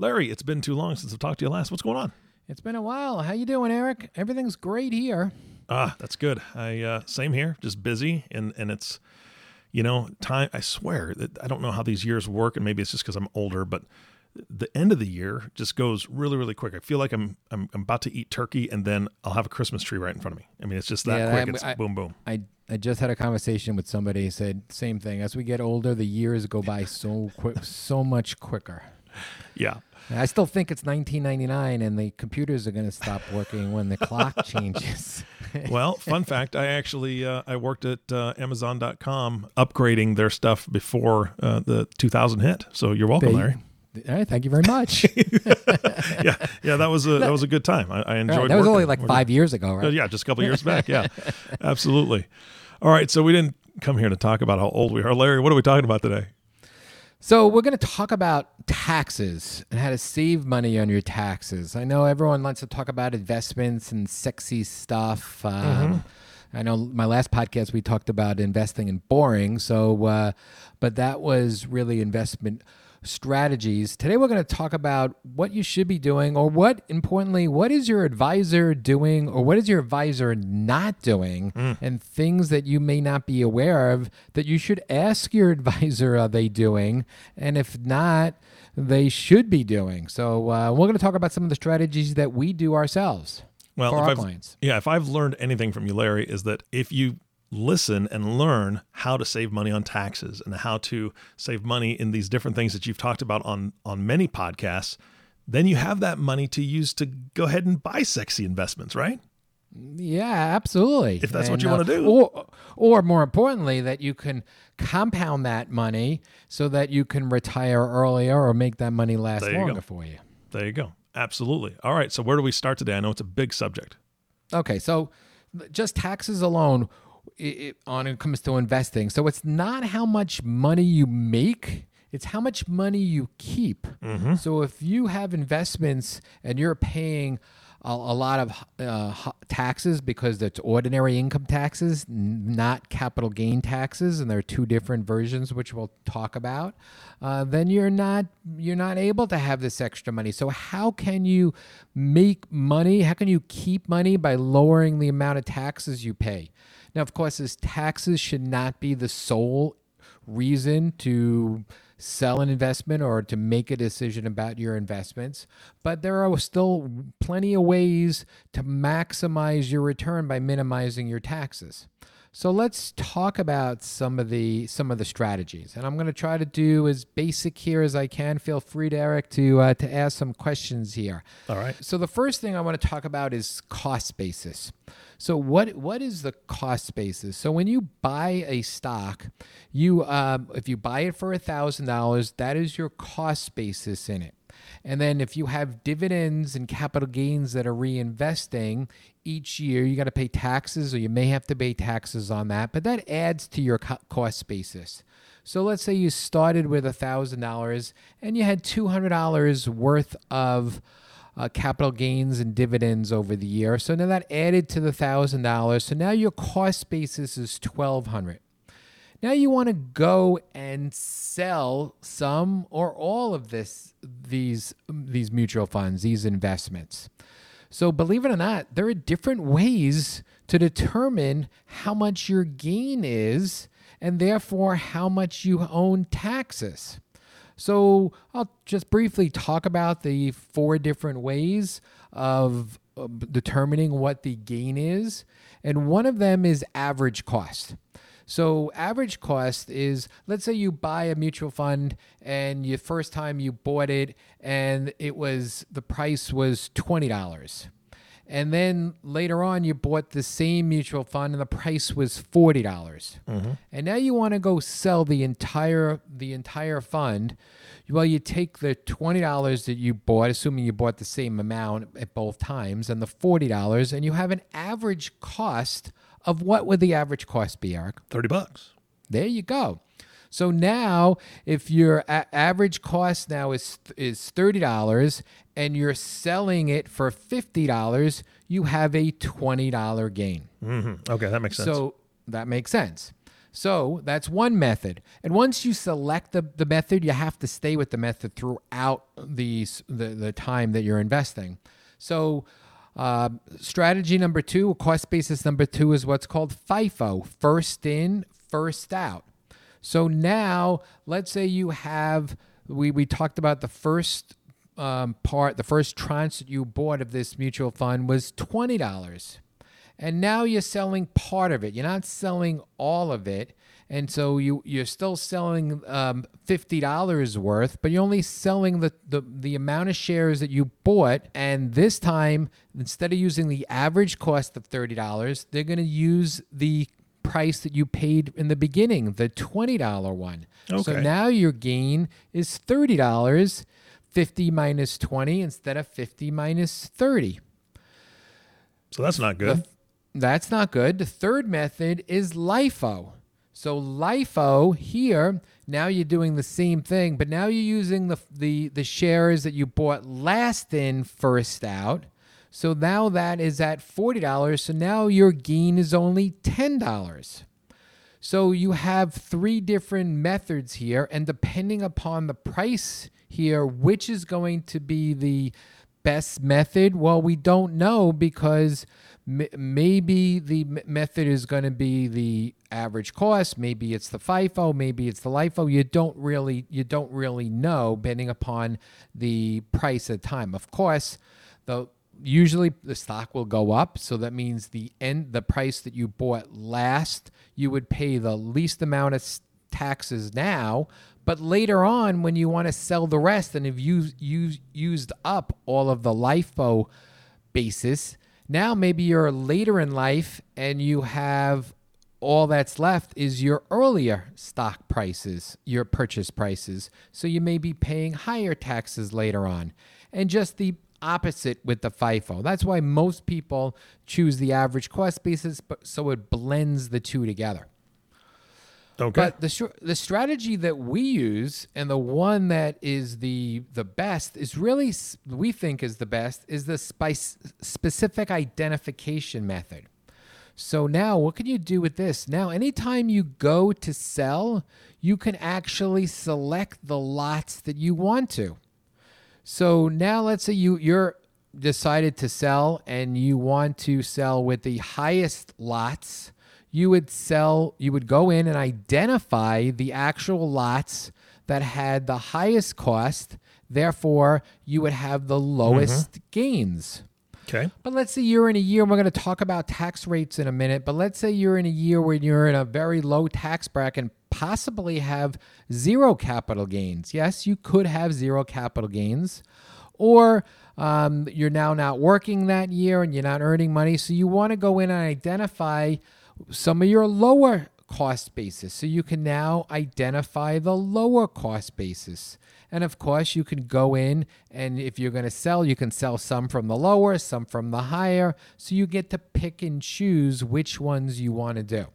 Larry, it's been too long since I've talked to you last. What's going on? It's been a while. How you doing, Eric? Everything's great here. Ah, that's good. I uh, same here, just busy, and and it's, you know, time. I swear that I don't know how these years work, and maybe it's just because I'm older, but the end of the year just goes really really quick. I feel like I'm, I'm I'm about to eat turkey, and then I'll have a Christmas tree right in front of me. I mean, it's just that Yeah, quick. I'm- it's I- boom boom. I I just had a conversation with somebody who said same thing. As we get older, the years go by so quick, so much quicker. Yeah. I still think it's 1999, and the computers are going to stop working when the clock changes. Well, fun fact: I actually uh, I worked at uh, Amazon.com upgrading their stuff before uh, the 2000 hit. So you're welcome, They- Larry. All right, thank you very much. yeah, yeah, that was a that was a good time. I, I enjoyed. Right, that was only like five years ago, Uh, right? yeah, just a couple years back. Yeah, absolutely. All right, so we didn't come here to talk about how old we are, Larry. What are we talking about today? So we're going to talk about taxes and how to save money on your taxes. I know everyone likes to talk about investments and sexy stuff. Um, I know my last podcast we talked about investing in boring. So, uh, but that was really investment strategies. Today we're going to talk about what you should be doing, or what importantly, what is your advisor doing, or what is your advisor not doing, and things that you may not be aware of that you should ask your advisor are they doing, and if not, they should be doing. So uh, we're going to talk about some of the strategies that we do ourselves Well, for our I've, clients. yeah, if I've learned anything from you, Larry, is that if you listen and learn how to save money on taxes and how to save money in these different things that you've talked about on on many podcasts, then you have that money to use to go ahead and buy sexy investments, right? Yeah, absolutely. If that's what you uh, wanna do. or or more importantly, that you can compound that money so that you can retire earlier or make that money last you go. longer for you. There you go. Absolutely. All right. So where do we start today? I know it's a big subject. Okay, so just taxes alone i i on it comes to investing. So it's not how much money you make, it's how much money you keep. So if you have investments and you're paying a, a lot of uh, taxes because it's ordinary income taxes, not capital gain taxes, and there are two different versions which we'll talk about. Uh, then you're not you're not able to have this extra money. So how can you make money? How can you keep money by lowering the amount of taxes you pay? Now, of course, this taxes should not be the sole reason to sell an investment or to make a decision about your investments, but there are still plenty of ways to maximize your return by minimizing your taxes. So let's talk about some of the some of the strategies, and I'm going to try to do as basic here as I can. Feel free, Eric, to uh, to ask some questions here. All right. So the first thing I want to talk about is cost basis. So what what is the cost basis? So when you buy a stock, you um, if you buy it for a thousand dollars, that is your cost basis in it. And then if you have dividends and capital gains that are reinvesting each year, you got to pay taxes, or you may have to pay taxes on that, but that adds to your cost basis. So let's say you started with a thousand dollars and you had two hundred dollars worth of uh, capital gains and dividends over the year. So now that added to the thousand dollars. So now your cost basis is twelve hundred. Now you want to go and sell some or all of this these these mutual funds, these investments. So believe it or not, there are different ways to determine how much your gain is and therefore how much you own taxes. So I'll just briefly talk about the four different ways of determining what the gain is. And one of them is average cost. So average cost is let's say you buy a mutual fund and your first time you bought it and it was the price was $20 and then later on you bought the same mutual fund and the price was forty dollars, mm-hmm. and now you want to go sell the entire the entire fund. Well, you take the twenty dollars that you bought, assuming you bought the same amount at both times, and the forty dollars, and you have an average cost of what would the average cost be, Eric? 30 bucks. There you go. So now, if your a- average cost now is is thirty dollars, and you're selling it for fifty dollars, you have a twenty dollar gain. hmm Okay, that makes sense. So that makes sense. So that's one method. And once you select the, the method, you have to stay with the method throughout these, the, the time that you're investing. So uh, strategy number two, cost basis number two is what's called FIFO, first in, first out. So now let's say you have, we, we talked about the first um, part, the first tranche that you bought of this mutual fund was $20 and now you're selling part of it. You're not selling all of it, and so you you're still selling um, fifty dollars worth, but you're only selling the, the the amount of shares that you bought. And this time, instead of using the average cost of thirty dollars, they're going to use the price that you paid in the beginning, the twenty dollar one. Okay. So now your gain is thirty dollars. 50 minus 20 instead of 50 minus 30. so that's not good. That's not good. The third method is LIFO. So LIFO here, now you're doing the same thing, but now you're using the the the shares that you bought last in, first out. So now that is at $40. So now your gain is only $10. So you have three different methods here, and depending upon the price here, which is going to be the best method? Well, we don't know because maybe the method is going to be the average cost. Maybe it's the FIFO. Maybe it's the LIFO. You don't really you don't really know, depending upon the price at the time. Of course, the usually the stock will go up so that means the end the price that you bought last you would pay the least amount of taxes now but later on when you want to sell the rest and have used, used used up all of the lifo basis now maybe you're later in life and you have all that's left is your earlier stock prices, your purchase prices. So you may be paying higher taxes later on. And just the opposite with the FIFO. That's why most people choose the average cost basis, but so it blends the two together. Okay. But the the strategy that we use and the one that is the the best is really we think is the best is the spice specific identification method. So now what can you do with this? Now anytime you go to sell, you can actually select the lots that you want to. So now let's say you you're decided to sell and you want to sell with the highest lots, you would sell you would go in and identify the actual lots that had the highest cost, therefore you would have the lowest gains. okay. But let's say you're in a year, and we're going to talk about tax rates in a minute, but let's say you're in a year where you're in a very low tax bracket and possibly have zero capital gains. Yes, you could have zero capital gains. Or um, you're now not working that year and you're not earning money. So you want to go in and identify some of your lower cost basis. So you can now identify the lower cost basis. And of course, you can go in and if you're going to sell, you can sell some from the lower, some from the higher. So you get to pick and choose which ones you want to do.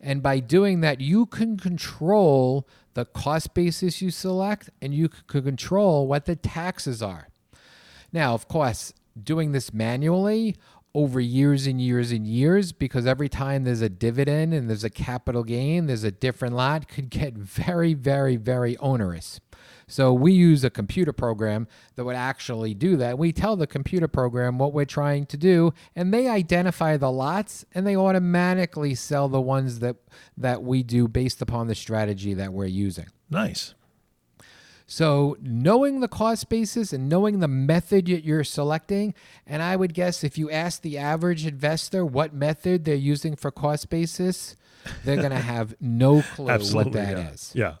And by doing that, you can control the cost basis you select and you can control what the taxes are. Now, of course, doing this manually over years and years and years, because every time there's a dividend and there's a capital gain, there's a different lot, could get very, very, very onerous. So we use a computer program that would actually do that. We tell the computer program what we're trying to do, and they identify the lots and they automatically sell the ones that that we do based upon the strategy that we're using. Nice. So, knowing the cost basis and knowing the method that you're selecting, and I would guess if you ask the average investor what method they're using for cost basis, they're going to have no clue what that is. yeah.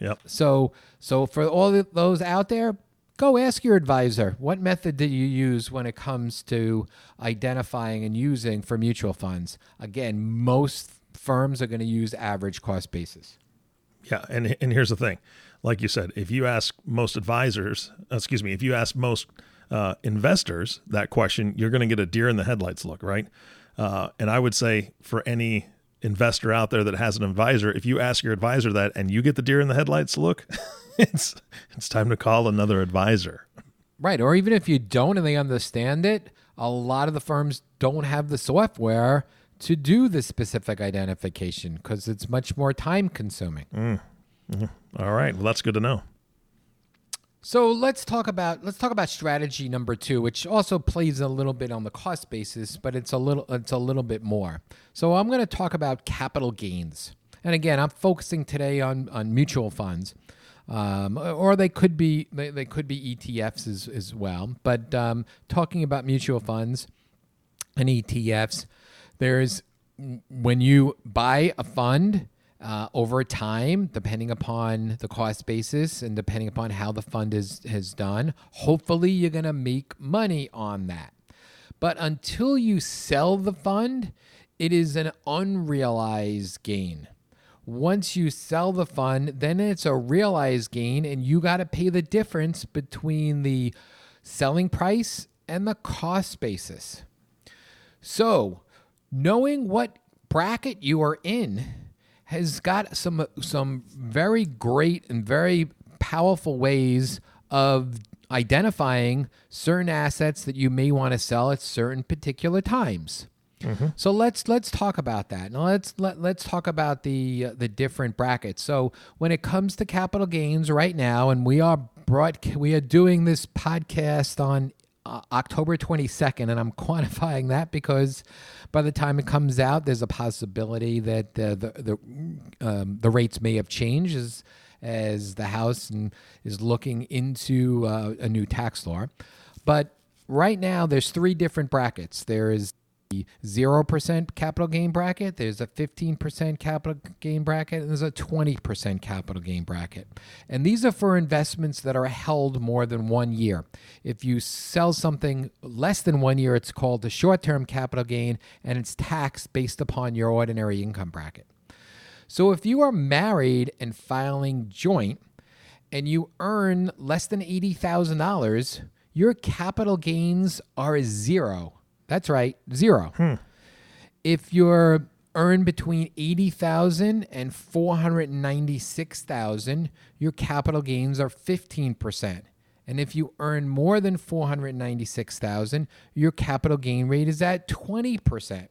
Yeah. Yep. So, so for all those out there, go ask your advisor what method do you use when it comes to identifying and using for mutual funds. Again, most firms are going to use average cost basis. Yeah, and and here's the thing, like you said, if you ask most advisors, excuse me, if you ask most uh, investors that question, you're going to get a deer in the headlights look, right? Uh, and I would say for any investor out there that has an advisor, if you ask your advisor that and you get the deer in the headlights look, it's it's time to call another advisor. Right, or even if you don't and they understand it, a lot of the firms don't have the software to do the specific identification because it's much more time consuming. Mm. Mm-hmm. All right, well that's good to know. So let's talk about let's talk about strategy number two, which also plays a little bit on the cost basis, but it's a little it's a little bit more. So I'm going to talk about capital gains, and again, I'm focusing today on on mutual funds, um, or they could be they, they could be ETFs as as well. But um, talking about mutual funds and ETFs, there's when you buy a fund uh, over time, depending upon the cost basis and depending upon how the fund is has done, hopefully you're to make money on that. But until you sell the fund, it is an unrealized gain. Once you sell the fund, then it's a realized gain, and you got to pay the difference between the selling price and the cost basis. So, knowing what bracket you are in has got some some very great and very powerful ways of identifying certain assets that you may want to sell at certain particular times. Mm-hmm. So let's let's talk about that. Now let's let, let's talk about the uh, the different brackets. So when it comes to capital gains right now and we are brought we are doing this podcast on uh, October 22nd, and I'm quantifying that because by the time it comes out, there's a possibility that the the the, um, the rates may have changed as as the House and, is looking into uh, a new tax law. But right now, there's three different brackets. There is 0% capital gain bracket, there's a 15% capital gain bracket, and there's a 20% capital gain bracket. And these are for investments that are held more than one year. If you sell something less than one year, it's called the short term capital gain, and it's taxed based upon your ordinary income bracket. So if you are married and filing joint, and you earn less than $80,000, your capital gains are zero that's right, zero. Hmm. If you're earn between 80,000 and 496,000, your capital gains are 15%. And if you earn more than 496,000, your capital gain rate is at 20%.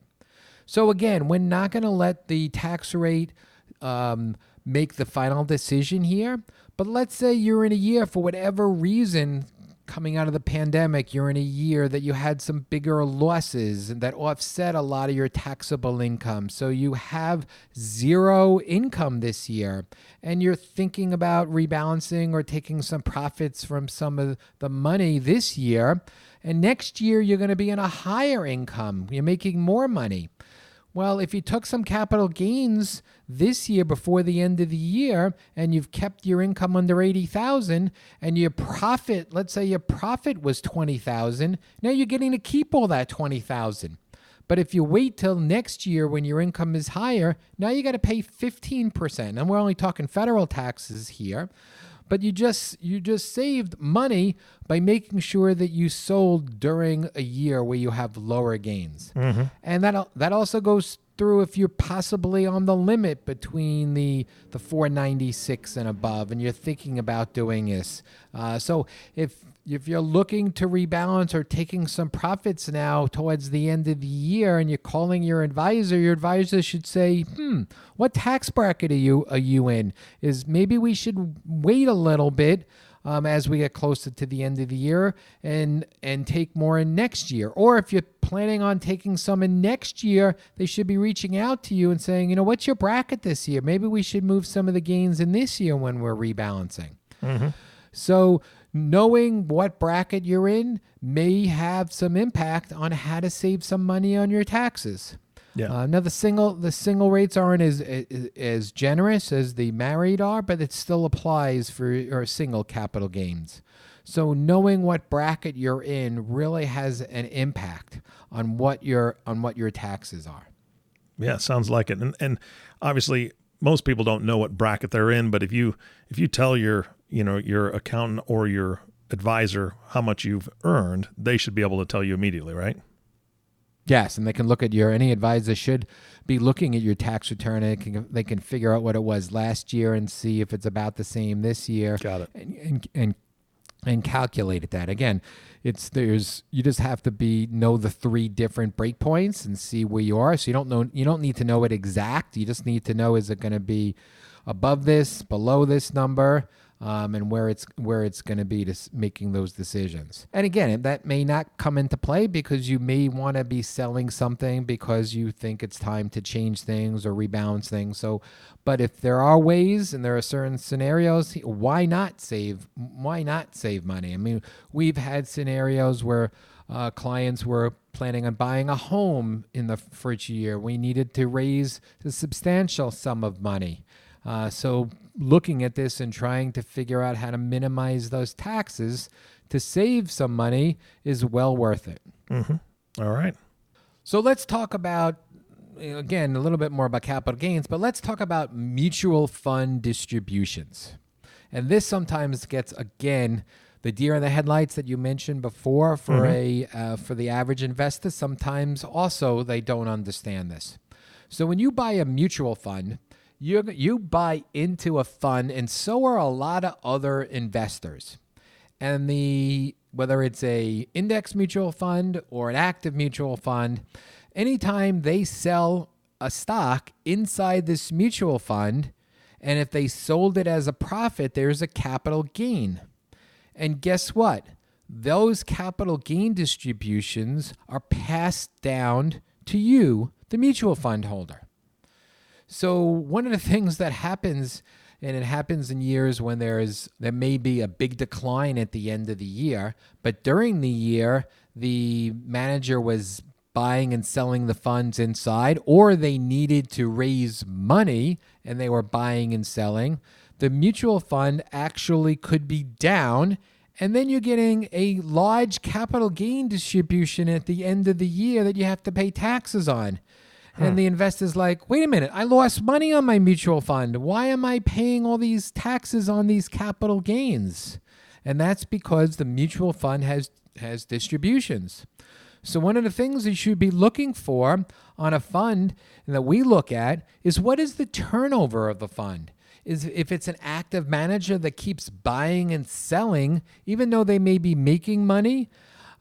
So again, we're not going to let the tax rate um, make the final decision here. But let's say you're in a year for whatever reason coming out of the pandemic, you're in a year that you had some bigger losses and that offset a lot of your taxable income. So you have zero income this year, and you're thinking about rebalancing or taking some profits from some of the money this year. And next year, you're going to be in a higher income. You're making more money. Well, if you took some capital gains this year before the end of the year and you've kept your income under 80,000 and your profit, let's say your profit was 20,000, now you're getting to keep all that 20,000. But if you wait till next year when your income is higher, now you got to pay 15%. And we're only talking federal taxes here but you just you just saved money by making sure that you sold during a year where you have lower gains. Mm-hmm. And that that also goes through if you're possibly on the limit between the the 496 and above and you're thinking about doing this. Uh, so if if you're looking to rebalance or taking some profits now towards the end of the year and you're calling your advisor, your advisor should say, "Hmm, what tax bracket are you are you in? Is maybe we should wait a little bit um, as we get closer to the end of the year and and take more in next year. Or if you're planning on taking some in next year, they should be reaching out to you and saying, you know, what's your bracket this year? Maybe we should move some of the gains in this year when we're rebalancing. Mm-hmm. So knowing what bracket you're in may have some impact on how to save some money on your taxes. Yeah. Uh, now the single the single rates aren't as, as, as generous as the married are, but it still applies for your single capital gains. So knowing what bracket you're in really has an impact on what your on what your taxes are. Yeah, sounds like it. And and obviously most people don't know what bracket they're in, but if you if you tell your, you know, your accountant or your advisor how much you've earned, they should be able to tell you immediately, right? Yes, and they can look at your any advisor should be looking at your tax return and can, they can figure out what it was last year and see if it's about the same this year. Got it. And and and, and calculate that. Again, it's there's you just have to be know the three different breakpoints and see where you are. So you don't know you don't need to know it exact. You just need to know is it going to be above this, below this number, um, and where it's where it's going to be to making those decisions. And again, that may not come into play because you may want to be selling something because you think it's time to change things or rebalance things. So, but if there are ways and there are certain scenarios, why not save? Why not save money? I mean, we've had scenarios where. Uh, clients were planning on buying a home in the first year. We needed to raise a substantial sum of money. Uh, so, looking at this and trying to figure out how to minimize those taxes to save some money is well worth it. Mm-hmm. All right. So, let's talk about, again, a little bit more about capital gains, but let's talk about mutual fund distributions. And this sometimes gets, again, the deer in the headlights that you mentioned before for mm-hmm. a uh, for the average investor sometimes also they don't understand this so when you buy a mutual fund you you buy into a fund, and so are a lot of other investors. And the whether it's a index mutual fund or an active mutual fund, anytime they sell a stock inside this mutual fund, and if they sold it as a profit, there's a capital gain. And guess what? Those capital gain distributions are passed down to you, the mutual fund holder. So one of the things that happens and it happens in years when there is there may be a big decline at the end of the year, but during the year the manager was buying and selling the funds inside or they needed to raise money and they were buying and selling, the mutual fund actually could be down and then you're getting a large capital gain distribution at the end of the year that you have to pay taxes on. And hmm. the investor's like, wait a minute, I lost money on my mutual fund. Why am I paying all these taxes on these capital gains? And that's because the mutual fund has, has distributions. So, one of the things you should be looking for on a fund that we look at is what is the turnover of the fund? Is if it's an active manager that keeps buying and selling, even though they may be making money,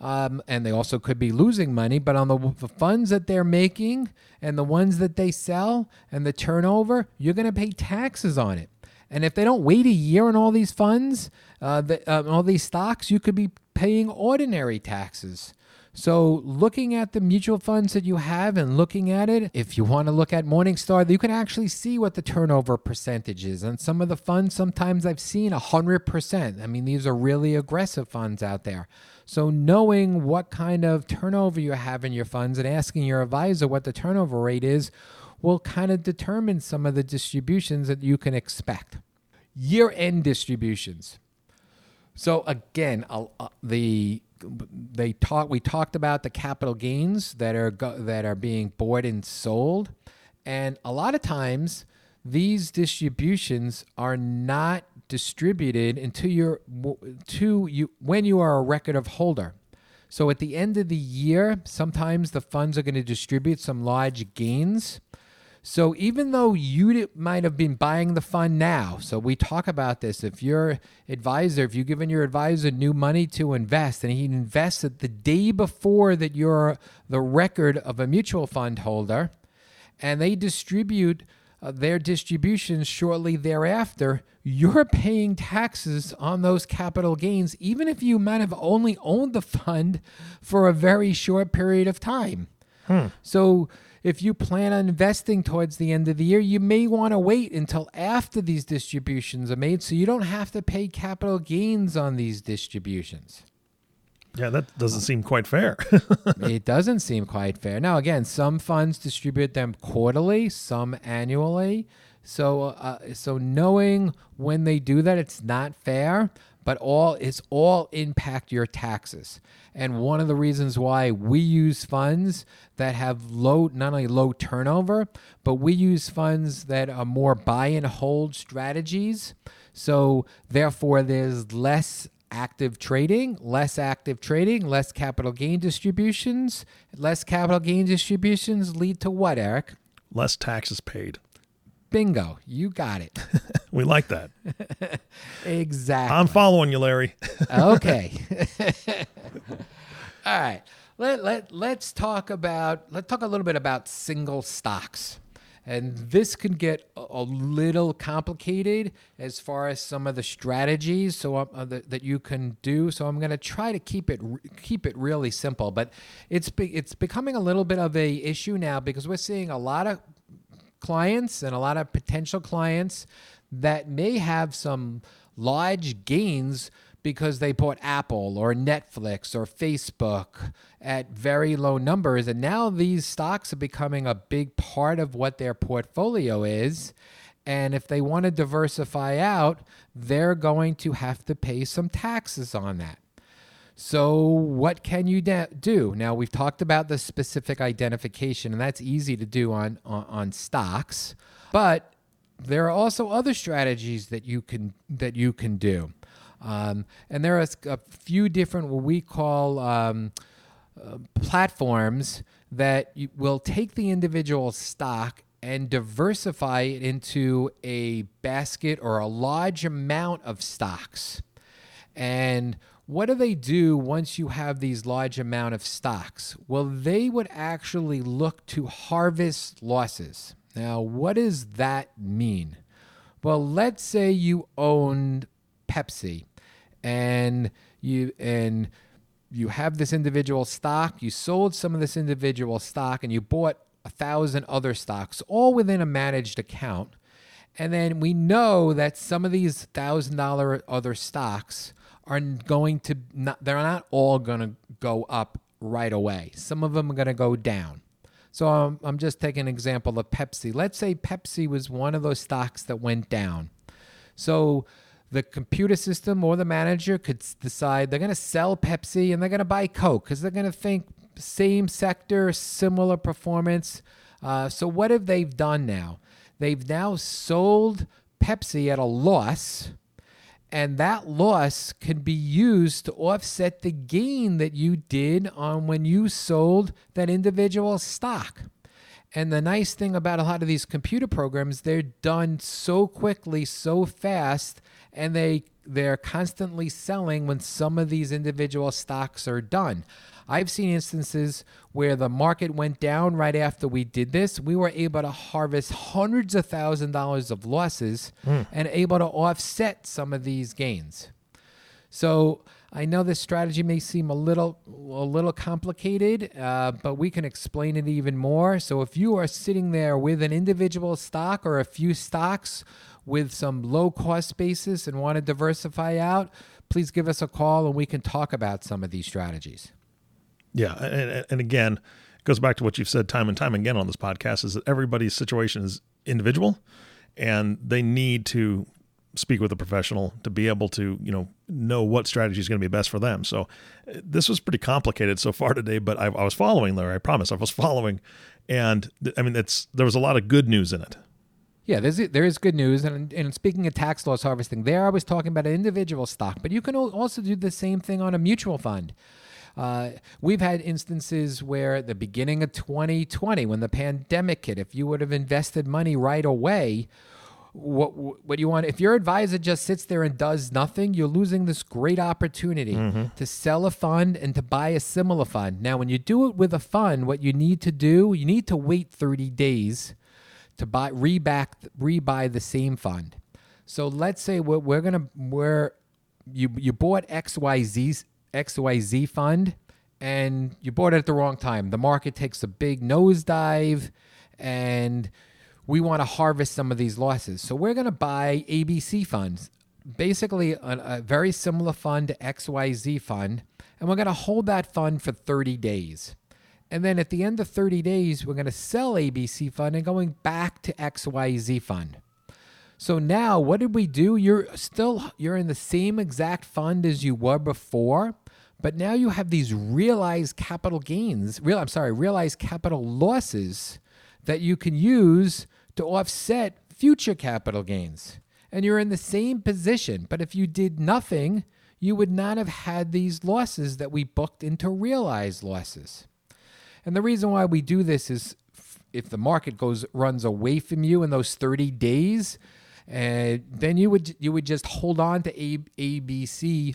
um, and they also could be losing money. But on the, the funds that they're making and the ones that they sell and the turnover, you're going to pay taxes on it. And if they don't wait a year on all these funds, uh, the, uh, all these stocks, you could be paying ordinary taxes. So, looking at the mutual funds that you have and looking at it, if you want to look at Morningstar, you can actually see what the turnover percentage is. And some of the funds, sometimes I've seen 100%. I mean, these are really aggressive funds out there. So, knowing what kind of turnover you have in your funds and asking your advisor what the turnover rate is will kind of determine some of the distributions that you can expect. Year end distributions. So, again, uh, the they talk we talked about the capital gains that are go, that are being bought and sold and a lot of times these distributions are not distributed until you're to you when you are a record of holder. So at the end of the year, sometimes the funds are going to distribute some large gains. So even though you might have been buying the fund now, so we talk about this. If your advisor, if you've given your advisor new money to invest and he invested the day before that you're the record of a mutual fund holder, and they distribute uh, their distributions shortly thereafter, you're paying taxes on those capital gains, even if you might have only owned the fund for a very short period of time. Hmm. So, if you plan on investing towards the end of the year, you may want to wait until after these distributions are made so you don't have to pay capital gains on these distributions. Yeah, that doesn't seem quite fair. it doesn't seem quite fair. Now, again, some funds distribute them quarterly, some annually. So, uh, so knowing when they do that, it's not fair. But all it's all impact your taxes. And one of the reasons why we use funds that have low not only low turnover, but we use funds that are more buy and hold strategies. So therefore there's less active trading, less active trading, less capital gain distributions. Less capital gain distributions lead to what, Eric? Less taxes paid. Bingo. You got it. We like that. exactly. I'm following you, Larry. okay. All right. Let, let, let's talk about let's talk a little bit about single stocks. And this can get a, a little complicated as far as some of the strategies so uh, that, that you can do. So I'm going to try to keep it keep it really simple, but it's be, it's becoming a little bit of a issue now because we're seeing a lot of clients and a lot of potential clients that may have some large gains because they bought Apple or Netflix or Facebook at very low numbers. And now these stocks are becoming a big part of what their portfolio is. And if they want to diversify out, they're going to have to pay some taxes on that. So, what can you da- do? Now, we've talked about the specific identification, and that's easy to do on, on, on stocks. But there are also other strategies that you can that you can do, um, and there are a few different what we call um, uh, platforms that will take the individual stock and diversify it into a basket or a large amount of stocks. And what do they do once you have these large amount of stocks? Well, they would actually look to harvest losses. Now, what does that mean? Well, let's say you owned Pepsi and you and you have this individual stock, you sold some of this individual stock and you bought a thousand other stocks all within a managed account. And then we know that some of these thousand dollar other stocks are going to not, they're not all going to go up right away. Some of them are going to go down. So I'm, I'm just taking an example of Pepsi. Let's say Pepsi was one of those stocks that went down. So the computer system or the manager could decide they're going to sell Pepsi and they're going to buy Coke because they're going to think same sector, similar performance. Uh, so what have they done now? They've now sold Pepsi at a loss and that loss can be used to offset the gain that you did on when you sold that individual stock. And the nice thing about a lot of these computer programs, they're done so quickly, so fast, and they they're constantly selling when some of these individual stocks are done. I've seen instances where the market went down right after we did this. We were able to harvest hundreds of thousand dollars of losses mm. and able to offset some of these gains. So I know this strategy may seem a little a little complicated, uh, but we can explain it even more. So if you are sitting there with an individual stock or a few stocks with some low cost basis and want to diversify out, please give us a call and we can talk about some of these strategies. Yeah, and, and again, it goes back to what you've said time and time again on this podcast: is that everybody's situation is individual, and they need to speak with a professional to be able to you know know what strategy is going to be best for them. So this was pretty complicated so far today, but I, I was following Larry. I promise I was following, and I mean it's there was a lot of good news in it. Yeah, there's there is good news, and and speaking of tax loss harvesting, there I was talking about an individual stock, but you can also do the same thing on a mutual fund. Uh, we've had instances where at the beginning of 2020, when the pandemic hit, if you would have invested money right away, what what do you want if your advisor just sits there and does nothing you're losing this great opportunity mm-hmm. to sell a fund and to buy a similar fund now when you do it with a fund what you need to do you need to wait 30 days to buy reback rebuy the same fund so let's say we're, we're gonna we're you you bought xyz XYZ fund and you bought it at the wrong time. The market takes a big nosedive and we want to harvest some of these losses. So we're going to buy ABC funds, basically a, a, very similar fund to XYZ fund, and we're going to hold that fund for 30 days. And then at the end of 30 days, we're going to sell ABC fund and going back to XYZ fund. So now what did we do? You're still you're in the same exact fund as you were before, but now you have these realized capital gains, real I'm sorry, realized capital losses that you can use to offset future capital gains. And you're in the same position, but if you did nothing, you would not have had these losses that we booked into realized losses. And the reason why we do this is if the market goes runs away from you in those 30 days, uh, then you would you would just hold on to A, ABC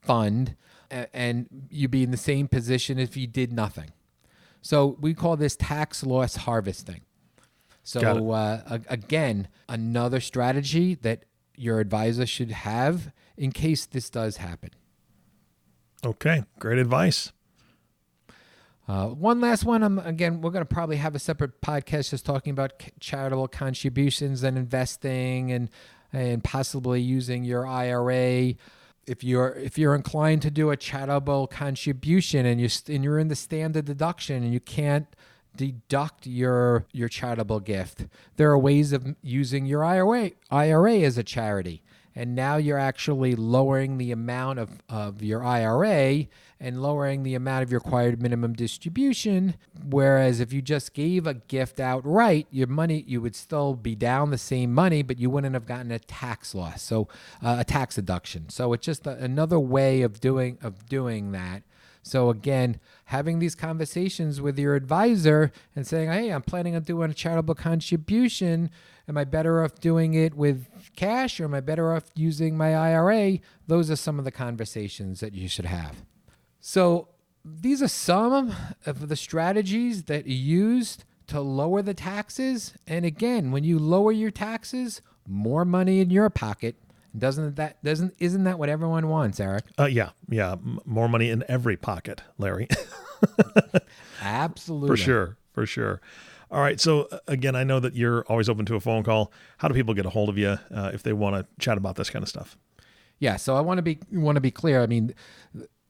fund and, and you'd be in the same position if you did nothing. So we call this tax loss harvesting. So uh, again, another strategy that your advisor should have in case this does happen. Okay, great advice. Uh, one last one. Um, again, we're going to probably have a separate podcast just talking about charitable contributions and investing, and and possibly using your IRA. If you're if you're inclined to do a charitable contribution and you and you're in the standard deduction and you can't deduct your your charitable gift, there are ways of using your IRA IRA as a charity and now you're actually lowering the amount of, of your IRA and lowering the amount of your required minimum distribution. Whereas if you just gave a gift outright, your money you would still be down the same money, but you wouldn't have gotten a tax loss, so uh, a tax deduction. So it's just a, another way of doing of doing that. So again, having these conversations with your advisor and saying, "Hey, I'm planning on doing a charitable contribution. Am I better off doing it with cash or am I better off using my IRA?" Those are some of the conversations that you should have. So, these are some of the strategies that you used to lower the taxes. And again, when you lower your taxes, more money in your pocket doesn't that doesn't isn't that what everyone wants, Eric? Uh, yeah, yeah, M- more money in every pocket, Larry. Absolutely, for sure, for sure. All right. So uh, again, I know that you're always open to a phone call. How do people get a hold of you uh, if they want to chat about this kind of stuff? Yeah. So I want to be want to be clear. I mean,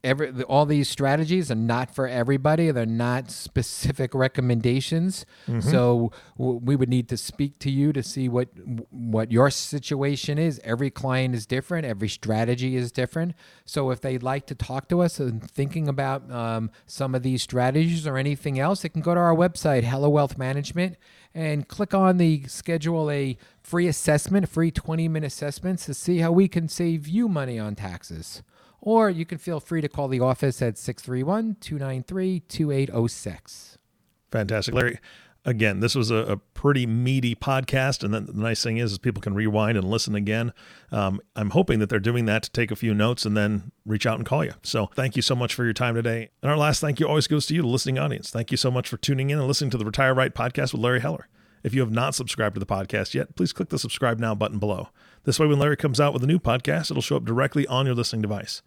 every all these strategies are not for everybody. They're not specific recommendations. Mm-hmm. So w- we would need to speak to you to see what what your situation is. Every client is different. Every strategy is different. So if they'd like to talk to us and thinking about um, some of these strategies or anything else, they can go to our website, Heller Wealth Management, and click on the schedule a free assessment, free 20 minute assessments to see how we can save you money on taxes or you can feel free to call the office at 631 293 2806. Fantastic. Larry, again, this was a, a, pretty meaty podcast. And then the nice thing is, is people can rewind and listen again. Um, I'm hoping that they're doing that to take a few notes and then reach out and call you. So thank you so much for your time today. And our last thank you always goes to you, the listening audience. Thank you so much for tuning in and listening to the Retire Right podcast with Larry Heller. If you have not subscribed to the podcast yet, please click the subscribe now button below. This way, when Larry comes out with a new podcast, it'll show up directly on your listening device.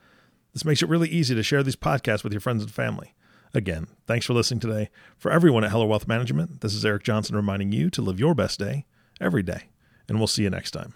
This makes it really easy to share these podcasts with your friends and family. Again, thanks for listening today. For everyone at Heller Wealth Management, this is Eric Johnson reminding you to live your best day every day, and we'll see you next time.